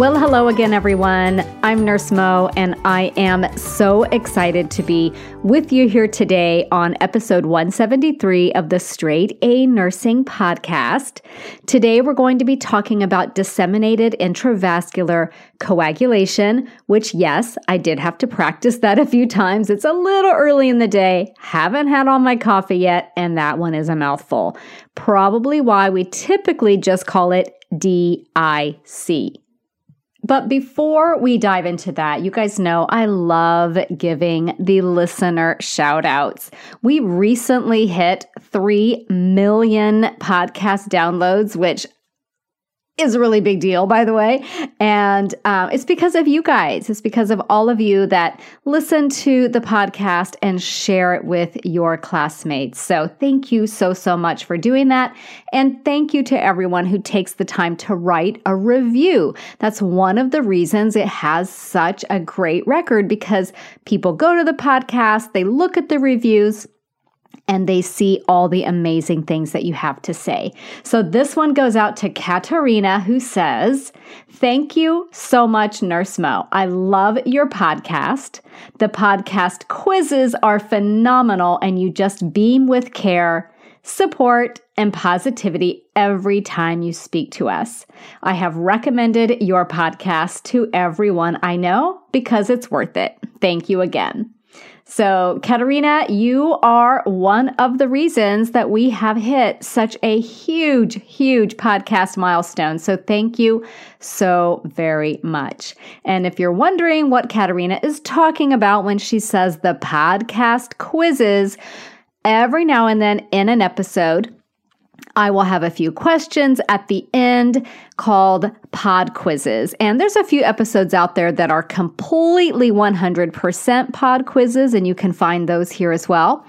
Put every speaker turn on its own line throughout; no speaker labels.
Well, hello again, everyone. I'm Nurse Mo, and I am so excited to be with you here today on episode 173 of the Straight A Nursing Podcast. Today, we're going to be talking about disseminated intravascular coagulation, which, yes, I did have to practice that a few times. It's a little early in the day, haven't had all my coffee yet, and that one is a mouthful. Probably why we typically just call it DIC. But before we dive into that, you guys know I love giving the listener shout outs. We recently hit 3 million podcast downloads, which is a really big deal, by the way. And um, it's because of you guys. It's because of all of you that listen to the podcast and share it with your classmates. So thank you so, so much for doing that. And thank you to everyone who takes the time to write a review. That's one of the reasons it has such a great record because people go to the podcast, they look at the reviews, and they see all the amazing things that you have to say. So this one goes out to Katarina, who says, Thank you so much, Nurse Mo. I love your podcast. The podcast quizzes are phenomenal, and you just beam with care, support, and positivity every time you speak to us. I have recommended your podcast to everyone I know because it's worth it. Thank you again. So, Katerina, you are one of the reasons that we have hit such a huge, huge podcast milestone. So, thank you so very much. And if you're wondering what Katerina is talking about when she says the podcast quizzes, every now and then in an episode, I will have a few questions at the end called pod quizzes. And there's a few episodes out there that are completely 100% pod quizzes, and you can find those here as well.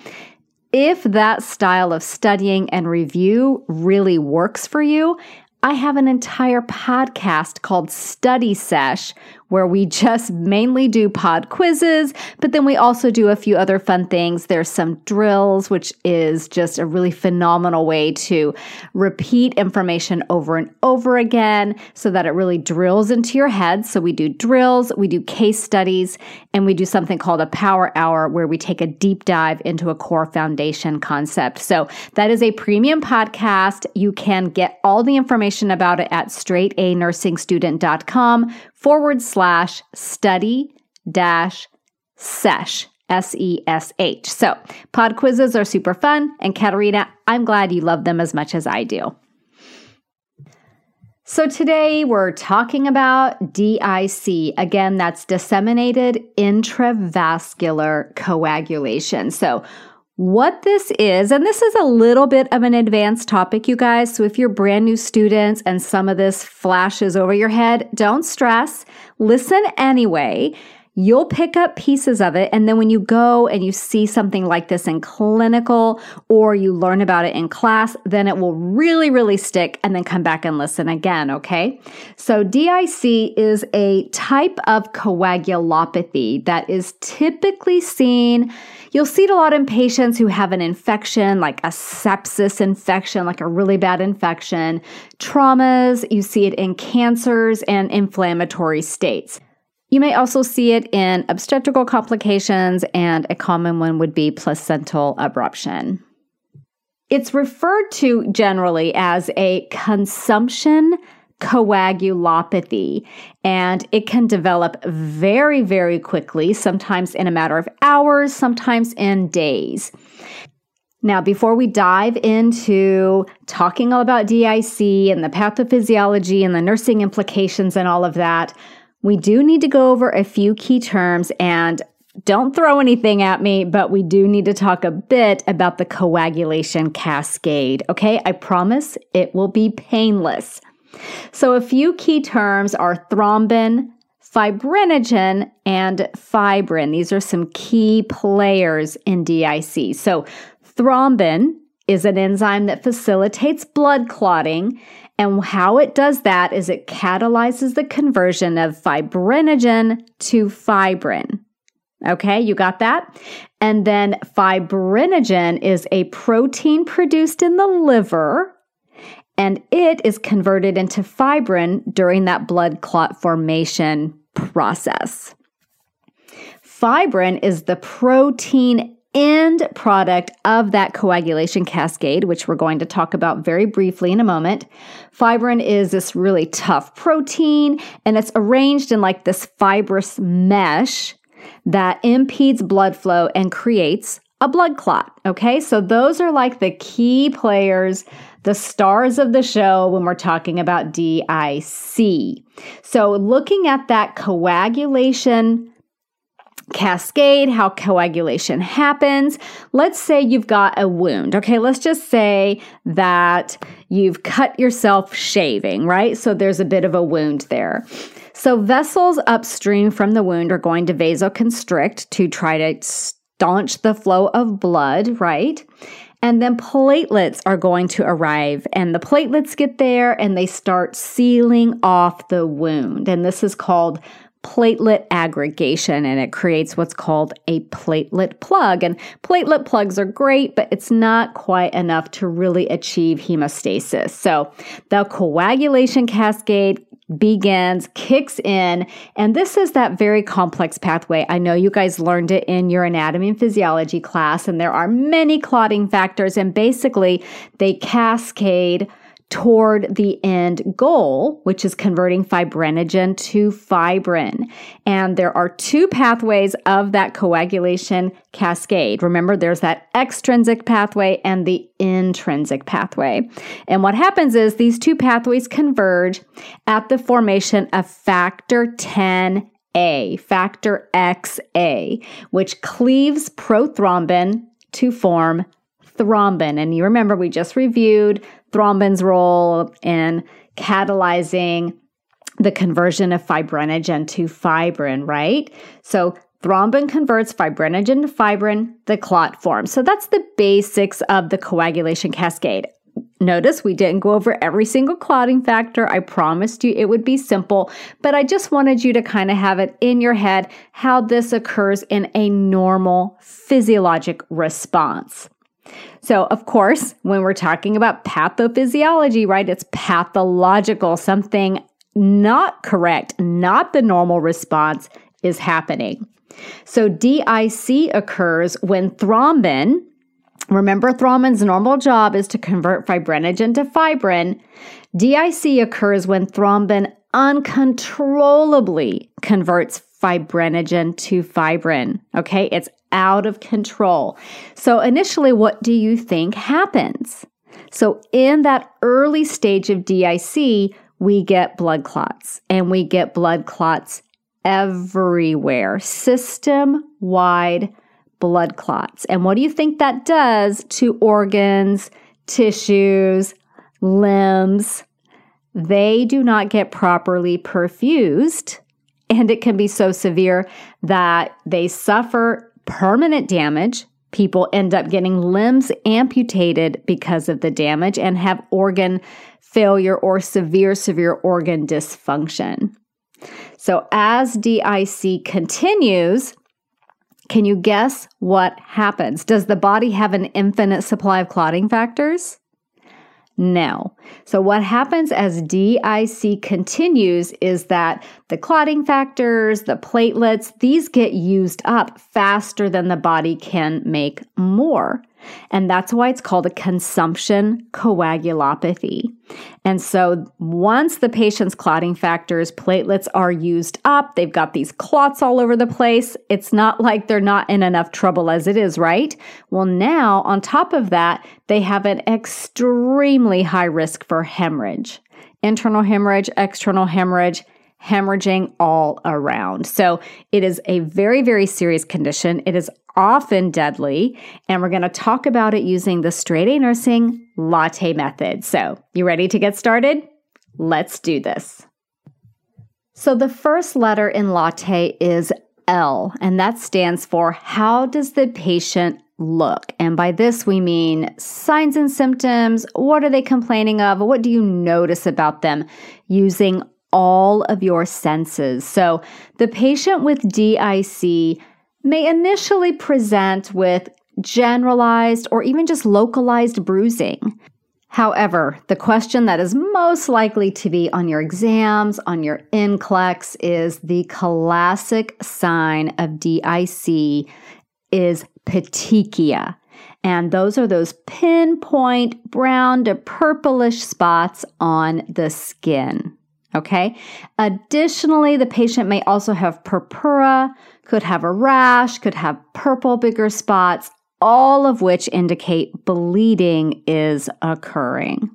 If that style of studying and review really works for you, I have an entire podcast called Study Sesh where we just mainly do pod quizzes, but then we also do a few other fun things. There's some drills, which is just a really phenomenal way to repeat information over and over again so that it really drills into your head. So we do drills, we do case studies, and we do something called a power hour where we take a deep dive into a core foundation concept. So that is a premium podcast. You can get all the information about it at straightanursingstudent.com forward slash study dash sesh. S E S H. So, pod quizzes are super fun. And Katerina, I'm glad you love them as much as I do. So, today we're talking about DIC. Again, that's disseminated intravascular coagulation. So, what this is, and this is a little bit of an advanced topic, you guys. So if you're brand new students and some of this flashes over your head, don't stress. Listen anyway. You'll pick up pieces of it. And then when you go and you see something like this in clinical or you learn about it in class, then it will really, really stick and then come back and listen again. Okay. So DIC is a type of coagulopathy that is typically seen. You'll see it a lot in patients who have an infection, like a sepsis infection, like a really bad infection, traumas. You see it in cancers and inflammatory states. You may also see it in obstetrical complications, and a common one would be placental abruption. It's referred to generally as a consumption coagulopathy, and it can develop very, very quickly, sometimes in a matter of hours, sometimes in days. Now, before we dive into talking all about DIC and the pathophysiology and the nursing implications and all of that, we do need to go over a few key terms and don't throw anything at me, but we do need to talk a bit about the coagulation cascade. Okay, I promise it will be painless. So, a few key terms are thrombin, fibrinogen, and fibrin. These are some key players in DIC. So, thrombin is an enzyme that facilitates blood clotting. And how it does that is it catalyzes the conversion of fibrinogen to fibrin. Okay, you got that? And then fibrinogen is a protein produced in the liver, and it is converted into fibrin during that blood clot formation process. Fibrin is the protein end product of that coagulation cascade, which we're going to talk about very briefly in a moment. Fibrin is this really tough protein, and it's arranged in like this fibrous mesh that impedes blood flow and creates a blood clot. Okay, so those are like the key players, the stars of the show when we're talking about DIC. So, looking at that coagulation cascade, how coagulation happens. Let's say you've got a wound. Okay, let's just say that you've cut yourself shaving, right? So there's a bit of a wound there. So, vessels upstream from the wound are going to vasoconstrict to try to staunch the flow of blood, right? And then platelets are going to arrive, and the platelets get there and they start sealing off the wound. And this is called platelet aggregation and it creates what's called a platelet plug. And platelet plugs are great, but it's not quite enough to really achieve hemostasis. So the coagulation cascade begins, kicks in, and this is that very complex pathway. I know you guys learned it in your anatomy and physiology class, and there are many clotting factors, and basically they cascade toward the end goal, which is converting fibrinogen to fibrin. And there are two pathways of that coagulation cascade. Remember, there's that extrinsic pathway and the intrinsic pathway. And what happens is these two pathways converge at the formation of factor 10A, factor XA, which cleaves prothrombin to form thrombin. And you remember we just reviewed thrombin's role in catalyzing the conversion of fibrinogen to fibrin, right? So thrombin converts fibrinogen to fibrin, the clot forms. So that's the basics of the coagulation cascade. Notice we didn't go over every single clotting factor. I promised you it would be simple, but I just wanted you to kind of have it in your head how this occurs in a normal physiologic response. So, of course, when we're talking about pathophysiology, right, it's pathological. Something not correct, not the normal response is happening. So, DIC occurs when thrombin, remember thrombin's normal job is to convert fibrinogen to fibrin. DIC occurs when thrombin uncontrollably converts fibrinogen to fibrin. Okay, it's out of control. So, initially, what do you think happens? So, in that early stage of DIC, we get blood clots, and we get blood clots everywhere, system wide blood clots. And what do you think that does to organs, tissues, limbs? They do not get properly perfused, and it can be so severe that they suffer permanent damage. People end up getting limbs amputated because of the damage and have organ failure or severe, severe organ dysfunction. So, as DIC continues, can you guess what happens? Does the body have an infinite supply of clotting factors? No. So, what happens as DIC continues is that the clotting factors, the platelets, these get used up faster than the body can make more. And that's why it's called a consumption coagulopathy. And so once the patient's clotting factors, platelets are used up, they've got these clots all over the place. It's not like they're not in enough trouble as it is, right? Well, now on top of that, they have an extremely high risk for hemorrhage. Internal hemorrhage, external hemorrhage, hemorrhaging all around. So it is a very, very serious condition. It is often deadly, and we're going to talk about it using the straight A nursing latte method. So, you ready to get started? Let's do this. So, the first letter in latte is L, and that stands for how does the patient look? And by this, we mean signs and symptoms. What are they complaining of? What do you notice about them using all of your senses? So, the patient with DIC may initially present with generalized or even just localized bruising. However, the question that is most likely to be on your exams, on your NCLEX, is the classic sign of DIC is petechia. And those are those pinpoint brown to purplish spots on the skin. Okay. Additionally, the patient may also have purpura, could have a rash, could have purple bigger spots, all of which indicate bleeding is occurring.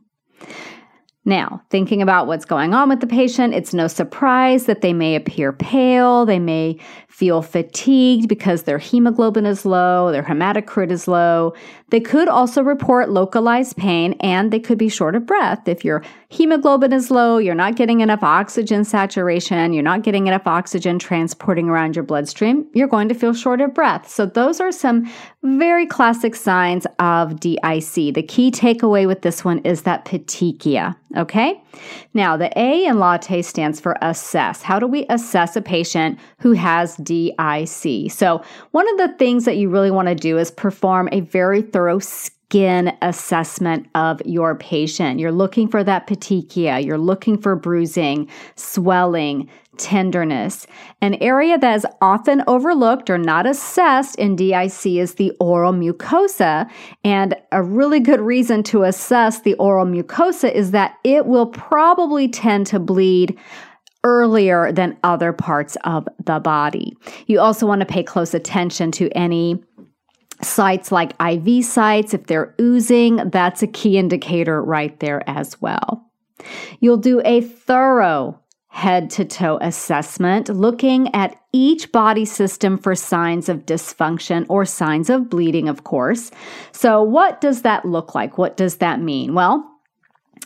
Now, thinking about what's going on with the patient, it's no surprise that they may appear pale, they may feel fatigued because their hemoglobin is low, their hematocrit is low. They could also report localized pain and they could be short of breath. If your hemoglobin is low, you're not getting enough oxygen saturation, you're not getting enough oxygen transporting around your bloodstream, you're going to feel short of breath. So, those are some very classic signs of DIC. The key takeaway with this one is that petechia. Okay? Now, the A in latte stands for assess. How do we assess a patient who has DIC? So, one of the things that you really want to do is perform a very thorough skin assessment of your patient. You're looking for that petechia, you're looking for bruising, swelling, tenderness. An area that is often overlooked or not assessed in DIC is the oral mucosa. And a really good reason to assess the oral mucosa is that it will probably tend to bleed earlier than other parts of the body. You also want to pay close attention to any sites like IV sites. If they're oozing, that's a key indicator right there as well. You'll do a thorough head to toe assessment, looking at each body system for signs of dysfunction or signs of bleeding, of course. So, what does that look like? What does that mean? Well,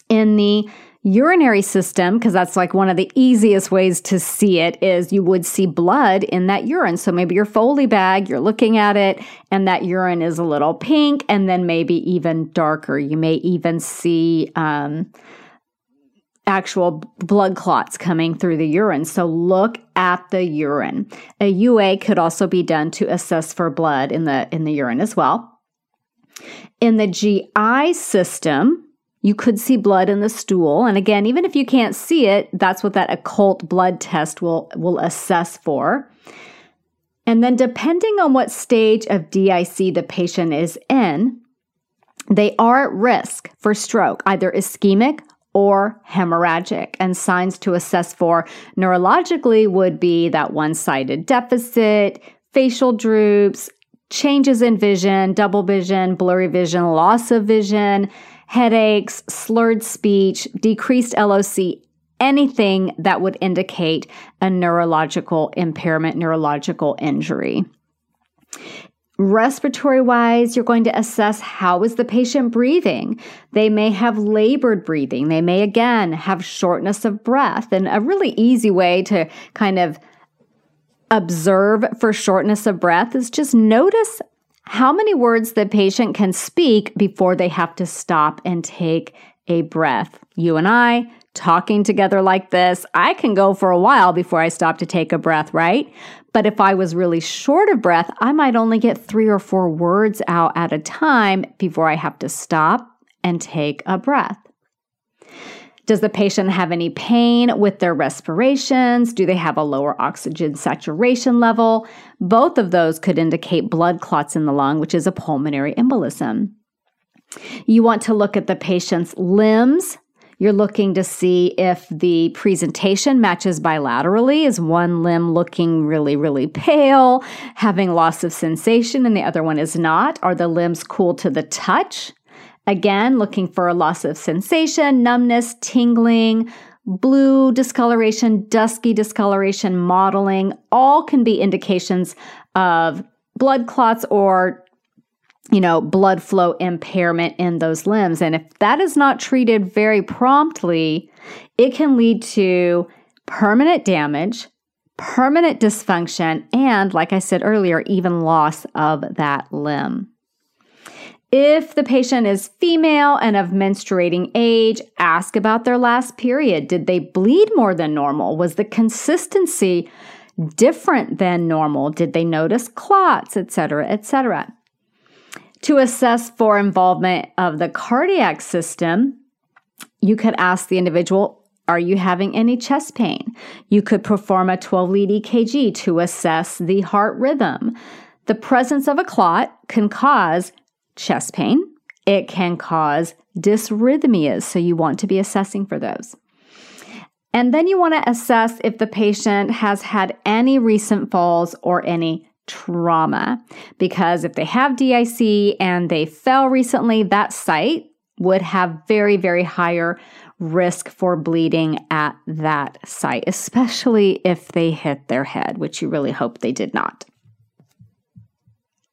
in the urinary system, because that's like one of the easiest ways to see it, is you would see blood in that urine. So maybe your Foley bag, you're looking at it, and that urine is a little pink, and then maybe even darker. You may even see um, actual blood clots coming through the urine. So look at the urine. A UA could also be done to assess for blood in the in the urine as well. In the GI system, you could see blood in the stool. And again, even if you can't see it, that's what that occult blood test will, will assess for. And then, depending on what stage of DIC the patient is in, they are at risk for stroke, either ischemic or hemorrhagic. And signs to assess for neurologically would be that one sided deficit, facial droops, changes in vision, double vision, blurry vision, loss of vision, headaches, slurred speech, decreased LOC, anything that would indicate a neurological impairment, neurological injury. Respiratory wise, you're going to assess how is the patient breathing. They may have labored breathing. They may again have shortness of breath. And a really easy way to kind of observe for shortness of breath is just notice how many words the patient can speak before they have to stop and take a breath. You and I talking together like this, I can go for a while before I stop to take a breath, right? But if I was really short of breath, I might only get three or four words out at a time before I have to stop and take a breath. Does the patient have any pain with their respirations? Do they have a lower oxygen saturation level? Both of those could indicate blood clots in the lung, which is a pulmonary embolism. You want to look at the patient's limbs. You're looking to see if the presentation matches bilaterally. Is one limb looking really, really pale, having loss of sensation, and the other one is not? Are the limbs cool to the touch? Again, looking for a loss of sensation, numbness, tingling, blue discoloration, dusky discoloration, mottling, all can be indications of blood clots or you know, blood flow impairment in those limbs. And if that is not treated very promptly, it can lead to permanent damage, permanent dysfunction, and, like I said earlier, even loss of that limb. If the patient is female and of menstruating age, ask about their last period. Did they bleed more than normal? Was the consistency different than normal? Did they notice clots, etc., etc.? To assess for involvement of the cardiac system, you could ask the individual, are you having any chest pain? You could perform a 12 lead EKG to assess the heart rhythm. The presence of a clot can cause chest pain. It can cause dysrhythmias, so you want to be assessing for those. And then you want to assess if the patient has had any recent falls or any trauma. Because if they have DIC and they fell recently, that site would have very, very higher risk for bleeding at that site, especially if they hit their head, which you really hope they did not.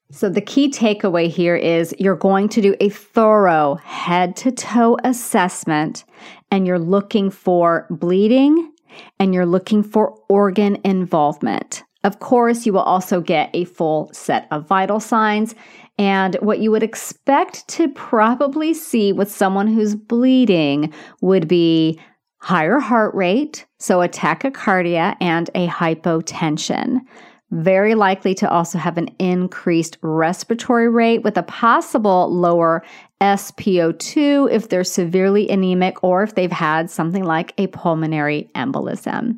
So, the key takeaway here is you're going to do a thorough head to toe assessment and you're looking for bleeding and you're looking for organ involvement. Of course, you will also get a full set of vital signs and what you would expect to probably see with someone who's bleeding would be higher heart rate, so a tachycardia and a hypotension. Very likely to also have an increased respiratory rate with a possible lower SpO2 if they're severely anemic or if they've had something like a pulmonary embolism.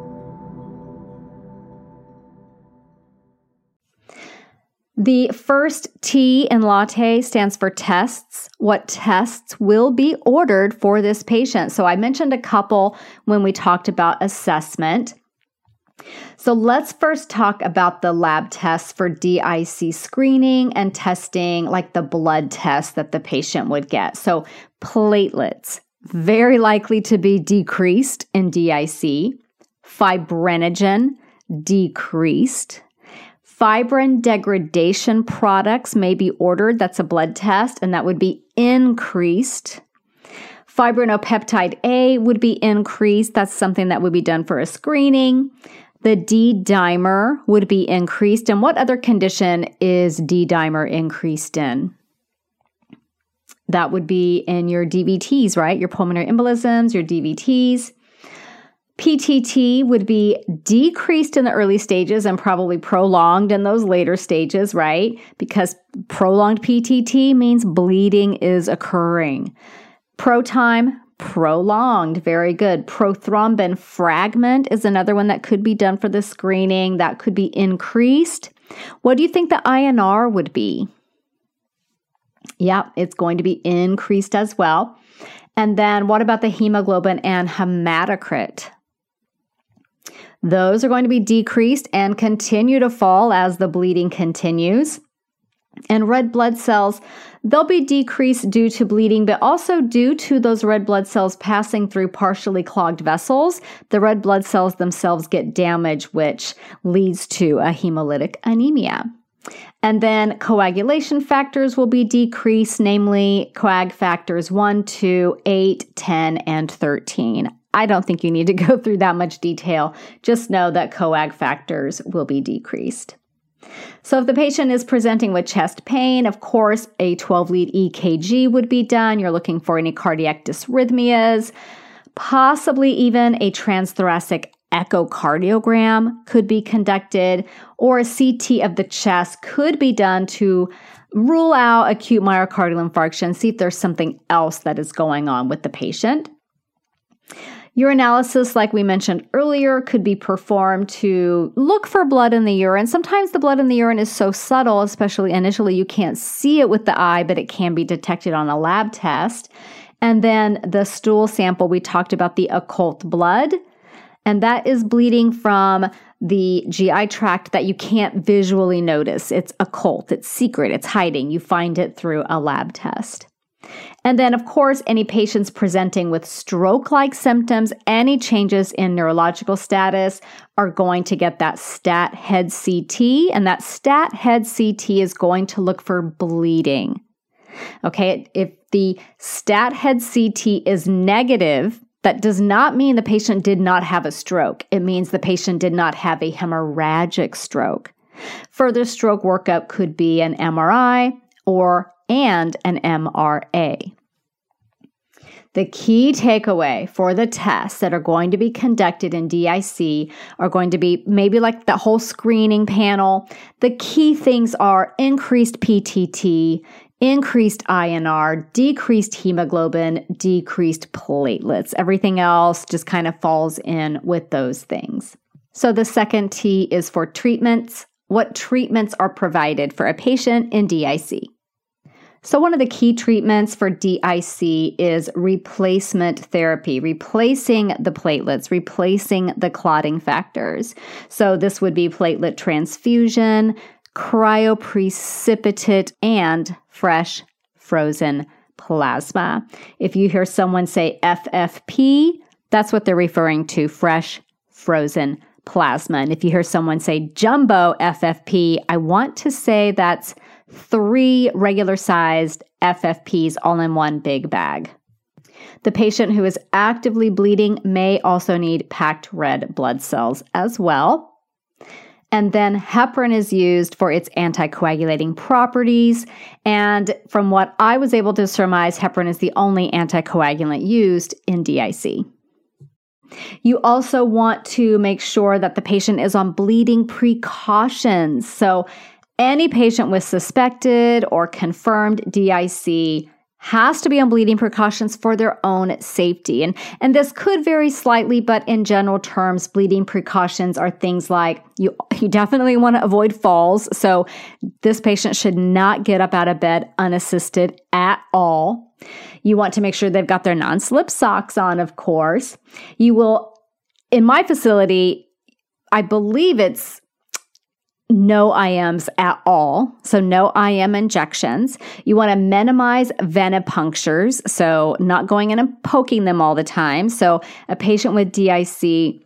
The first T in latte stands for tests. What tests will be ordered for this patient? So I mentioned a couple when we talked about assessment. So let's first talk about the lab tests for DIC screening and testing, like the blood test that the patient would get. So platelets, very likely to be decreased in DIC, fibrinogen, decreased. Fibrin degradation products may be ordered. That's a blood test, and that would be increased. Fibrinopeptide A would be increased. That's something that would be done for a screening. The D dimer would be increased. And what other condition is D dimer increased in? That would be in your DVTs, right? Your pulmonary embolisms, your DVTs. PTT would be decreased in the early stages and probably prolonged in those later stages, right? Because prolonged PTT means bleeding is occurring. Pro time, prolonged. Very good. Prothrombin fragment is another one that could be done for the screening. That could be increased. What do you think the INR would be? Yeah, it's going to be increased as well. And then what about the hemoglobin and hematocrit? Those are going to be decreased and continue to fall as the bleeding continues. And red blood cells, they'll be decreased due to bleeding, but also due to those red blood cells passing through partially clogged vessels. The red blood cells themselves get damaged, which leads to a hemolytic anemia. And then coagulation factors will be decreased, namely coag factors 1, 2, 8, 10, and 13. I don't think you need to go through that much detail. Just know that coag factors will be decreased. So, if the patient is presenting with chest pain, of course, a 12 lead EKG would be done. You're looking for any cardiac dysrhythmias, possibly even a transthoracic echocardiogram could be conducted, or a CT of the chest could be done to rule out acute myocardial infarction, see if there's something else that is going on with the patient. Urinalysis, like we mentioned earlier, could be performed to look for blood in the urine. Sometimes the blood in the urine is so subtle, especially initially, you can't see it with the eye, but it can be detected on a lab test. And then the stool sample, we talked about the occult blood, and that is bleeding from the GI tract that you can't visually notice. It's occult, it's secret, it's hiding. You find it through a lab test. And then, of course, any patients presenting with stroke like symptoms, any changes in neurological status are going to get that stat head CT, and that stat head CT is going to look for bleeding. Okay, if the stat head CT is negative, that does not mean the patient did not have a stroke. It means the patient did not have a hemorrhagic stroke. Further stroke workup could be an MRI or and an MRA. The key takeaway for the tests that are going to be conducted in DIC are going to be maybe like the whole screening panel. The key things are increased PTT, increased INR, decreased hemoglobin, decreased platelets. Everything else just kind of falls in with those things. So the second T is for treatments. What treatments are provided for a patient in DIC? So, one of the key treatments for DIC is replacement therapy, replacing the platelets, replacing the clotting factors. So, this would be platelet transfusion, cryoprecipitate, and fresh frozen plasma. If you hear someone say FFP, that's what they're referring to fresh frozen plasma. And if you hear someone say jumbo FFP, I want to say that's three regular sized FFPs all in one big bag. The patient who is actively bleeding may also need packed red blood cells as well. And then heparin is used for its anticoagulating properties. And from what I was able to surmise, heparin is the only anticoagulant used in DIC. You also want to make sure that the patient is on bleeding precautions. So, any patient with suspected or confirmed DIC has to be on bleeding precautions for their own safety. And, and this could vary slightly, but in general terms, bleeding precautions are things like you, you definitely want to avoid falls. So this patient should not get up out of bed unassisted at all. You want to make sure they've got their non slip socks on, of course. You will, in my facility, I believe it's no IMs at all. So, no IM injections. You want to minimize venipunctures. So, not going in and poking them all the time. So, a patient with DIC,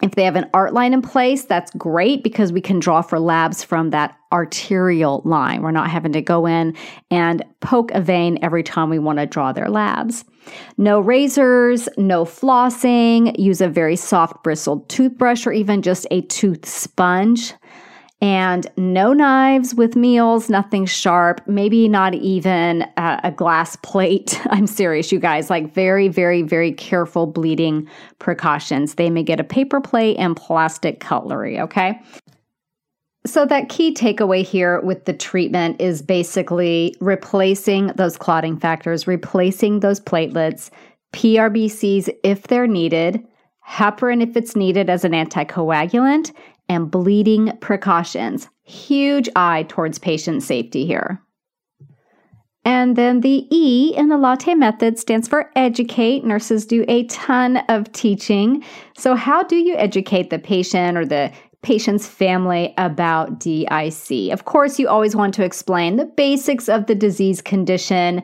if they have an art line in place, that's great because we can draw for labs from that arterial line. We're not having to go in and poke a vein every time we want to draw their labs. No razors, no flossing, use a very soft bristled toothbrush or even just a tooth sponge and no knives with meals, nothing sharp, maybe not even a, a, glass plate. I'm serious, you guys, like very, very, very careful bleeding precautions. They may get a paper plate and plastic cutlery, okay? So, that key takeaway here with the treatment is basically replacing those clotting factors, replacing those platelets, PRBCs if they're needed, heparin if it's needed as an anticoagulant, and bleeding precautions. Huge eye towards patient safety here. And then the E in the latte method stands for educate. Nurses do a ton of teaching. So, how do you educate the patient or the patient's family about DIC? Of course, you always want to explain the basics of the disease condition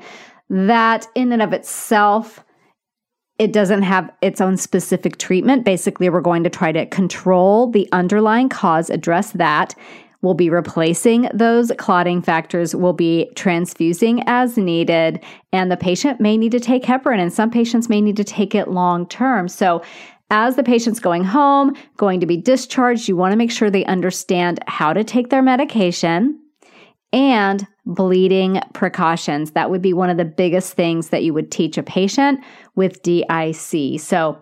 that, in and of itself, it doesn't have its own specific treatment. Basically, we're going to try to control the underlying cause, address that. We'll be replacing those clotting factors. We'll be transfusing as needed. And the patient may need to take heparin, and some patients may need to take it long term. So, as the patient's going home, going to be discharged, you want to make sure they understand how to take their medication and bleeding precautions. That would be one of the biggest things that you would teach a patient with DIC. So,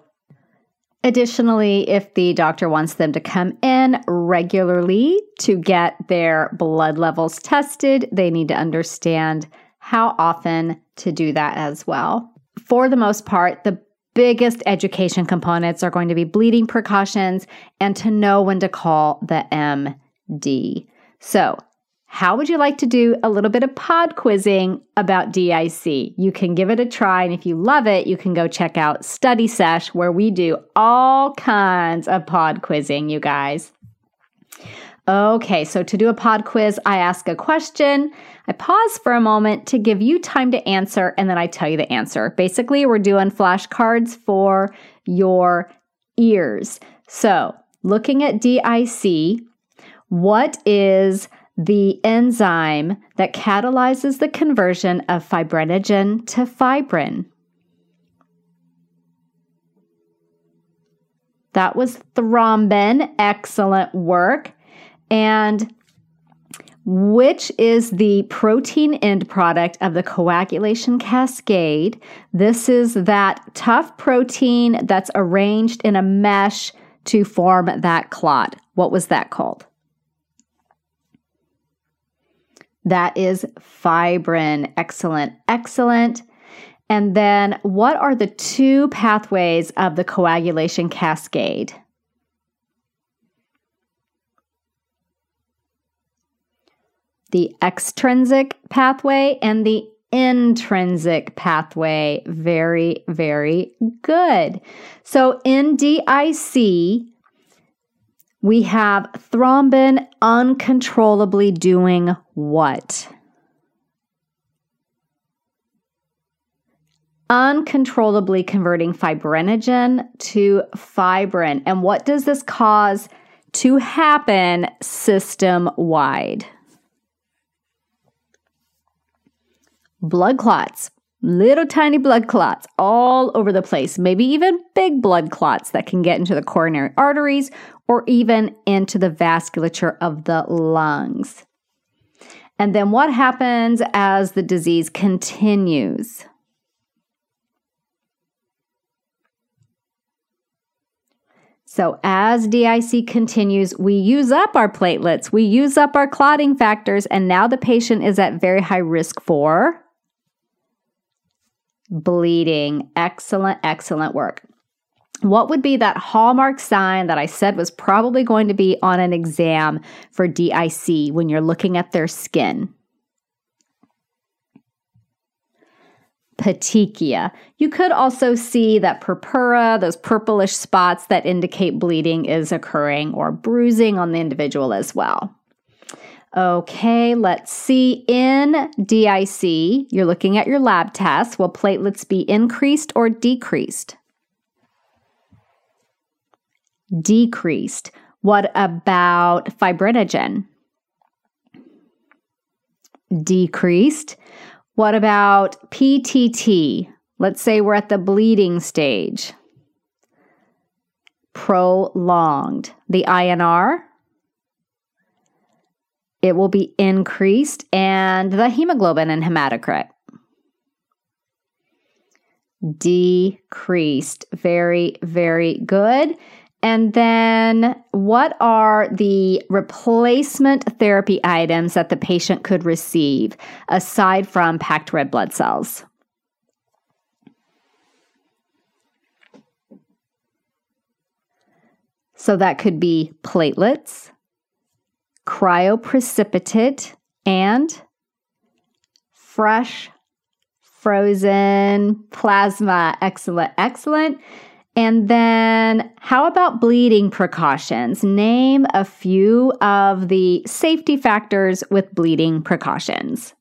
Additionally, if the doctor wants them to come in regularly to get their blood levels tested, they need to understand how often to do that as well. For the most part, the biggest education components are going to be bleeding precautions and to know when to call the MD. So, how would you like to do a little bit of pod quizzing about DIC? You can give it a try, and if you love it, you can go check out Study Sesh, where we do all kinds of pod quizzing, you guys. Okay, so to do a pod quiz, I ask a question. I pause for a moment to give you time to answer, and then I tell you the answer. Basically, we're doing flashcards for your ears. So, looking at DIC, what is the enzyme that catalyzes the conversion of fibrinogen to fibrin. That was thrombin. Excellent work. And which is the protein end product of the coagulation cascade. This is that tough protein that's arranged in a mesh to form that clot. What was that called? That is fibrin. Excellent. Excellent. And then, what are the two pathways of the coagulation cascade? The extrinsic pathway and the intrinsic pathway. Very, very good. So, in DIC, we have thrombin uncontrollably doing what? Uncontrollably converting fibrinogen to fibrin. And what does this cause to happen system wide? Blood clots little tiny blood clots all over the place, maybe even big blood clots that can get into the coronary arteries or even into the vasculature of the lungs. And then what happens as the disease continues? So, as DIC continues, we use up our platelets, we use up our clotting factors, and now the patient is at very high risk for bleeding. Excellent, excellent work. What would be that hallmark sign that I said was probably going to be on an exam for DIC when you're looking at their skin? Petechia. You could also see that purpura, those purplish spots that indicate bleeding is occurring, or bruising on the individual as well. Okay, let's see. In DIC, you're looking at your lab tests. Will platelets be increased or decreased? Decreased. What about fibrinogen? Decreased. What about PTT? Let's say we're at the bleeding stage. Prolonged. The INR? It will be increased, and the hemoglobin and hematocrit decreased. Very, very good. And then, what are the replacement therapy items that the patient could receive aside from packed red blood cells? So, that could be platelets, cryoprecipitate, and fresh frozen plasma. Excellent, excellent. And then, how about bleeding precautions? Name a few of the safety factors with bleeding precautions.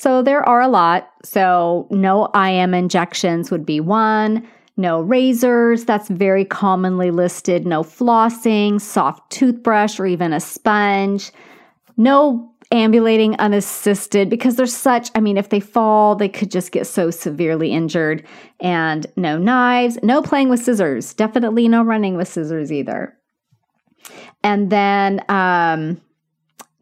So there are a lot. So no IM injections would be one. No razors, that's very commonly listed. No flossing, soft toothbrush, or even a sponge. no ambulating unassisted because there's such, I mean, if they fall, they could just get so severely injured. And no knives, no playing with scissors, definitely no running with scissors either. And then um,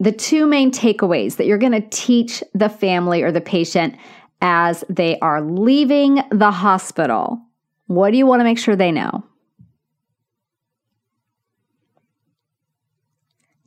the two main takeaways that you're going to teach the family or the patient as they are leaving the hospital. What do you want to make sure they know?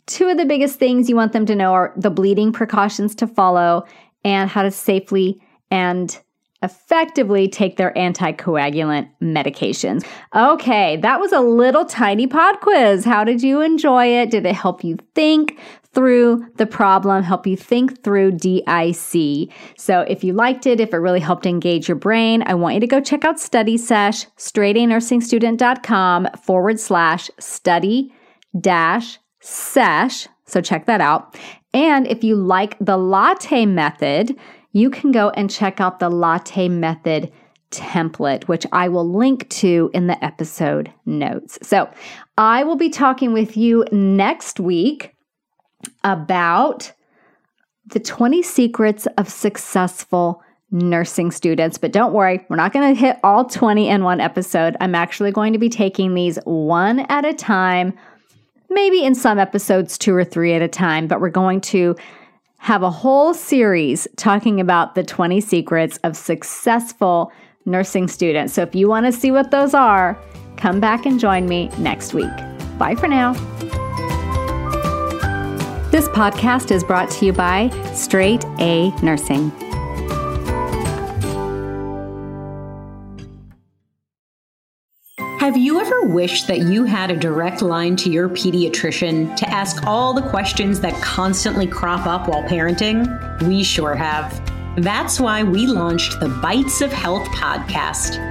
Two of the biggest things you want them to know are the bleeding precautions to follow and how to safely and effectively take their anticoagulant medications. Okay, that was a little tiny pod quiz. How did you enjoy it? Did it help you think through the problem, help you think through DIC? So if you liked it, if it really helped engage your brain, I want you to go check out Study Sesh, straightanursingstudent.com forward slash study dash sesh. So check that out. And if you like the latte method, you can go and check out the latte method template, which I will link to in the episode notes. So I will be talking with you next week about the 20 secrets of successful nursing students. But don't worry, we're not going to hit all 20 in one episode. I'm actually going to be taking these one at a time, maybe in some episodes, two or three at a time, but we're going to have a whole series talking about the 20 secrets of successful nursing students. So if you want to see what those are, come back and join me next week. Bye for now. This podcast is brought to you by Straight A Nursing.
Have you ever wished that you had a direct line to your pediatrician to ask all the questions that constantly crop up while parenting? We sure have. That's why we launched the Bites of Health podcast.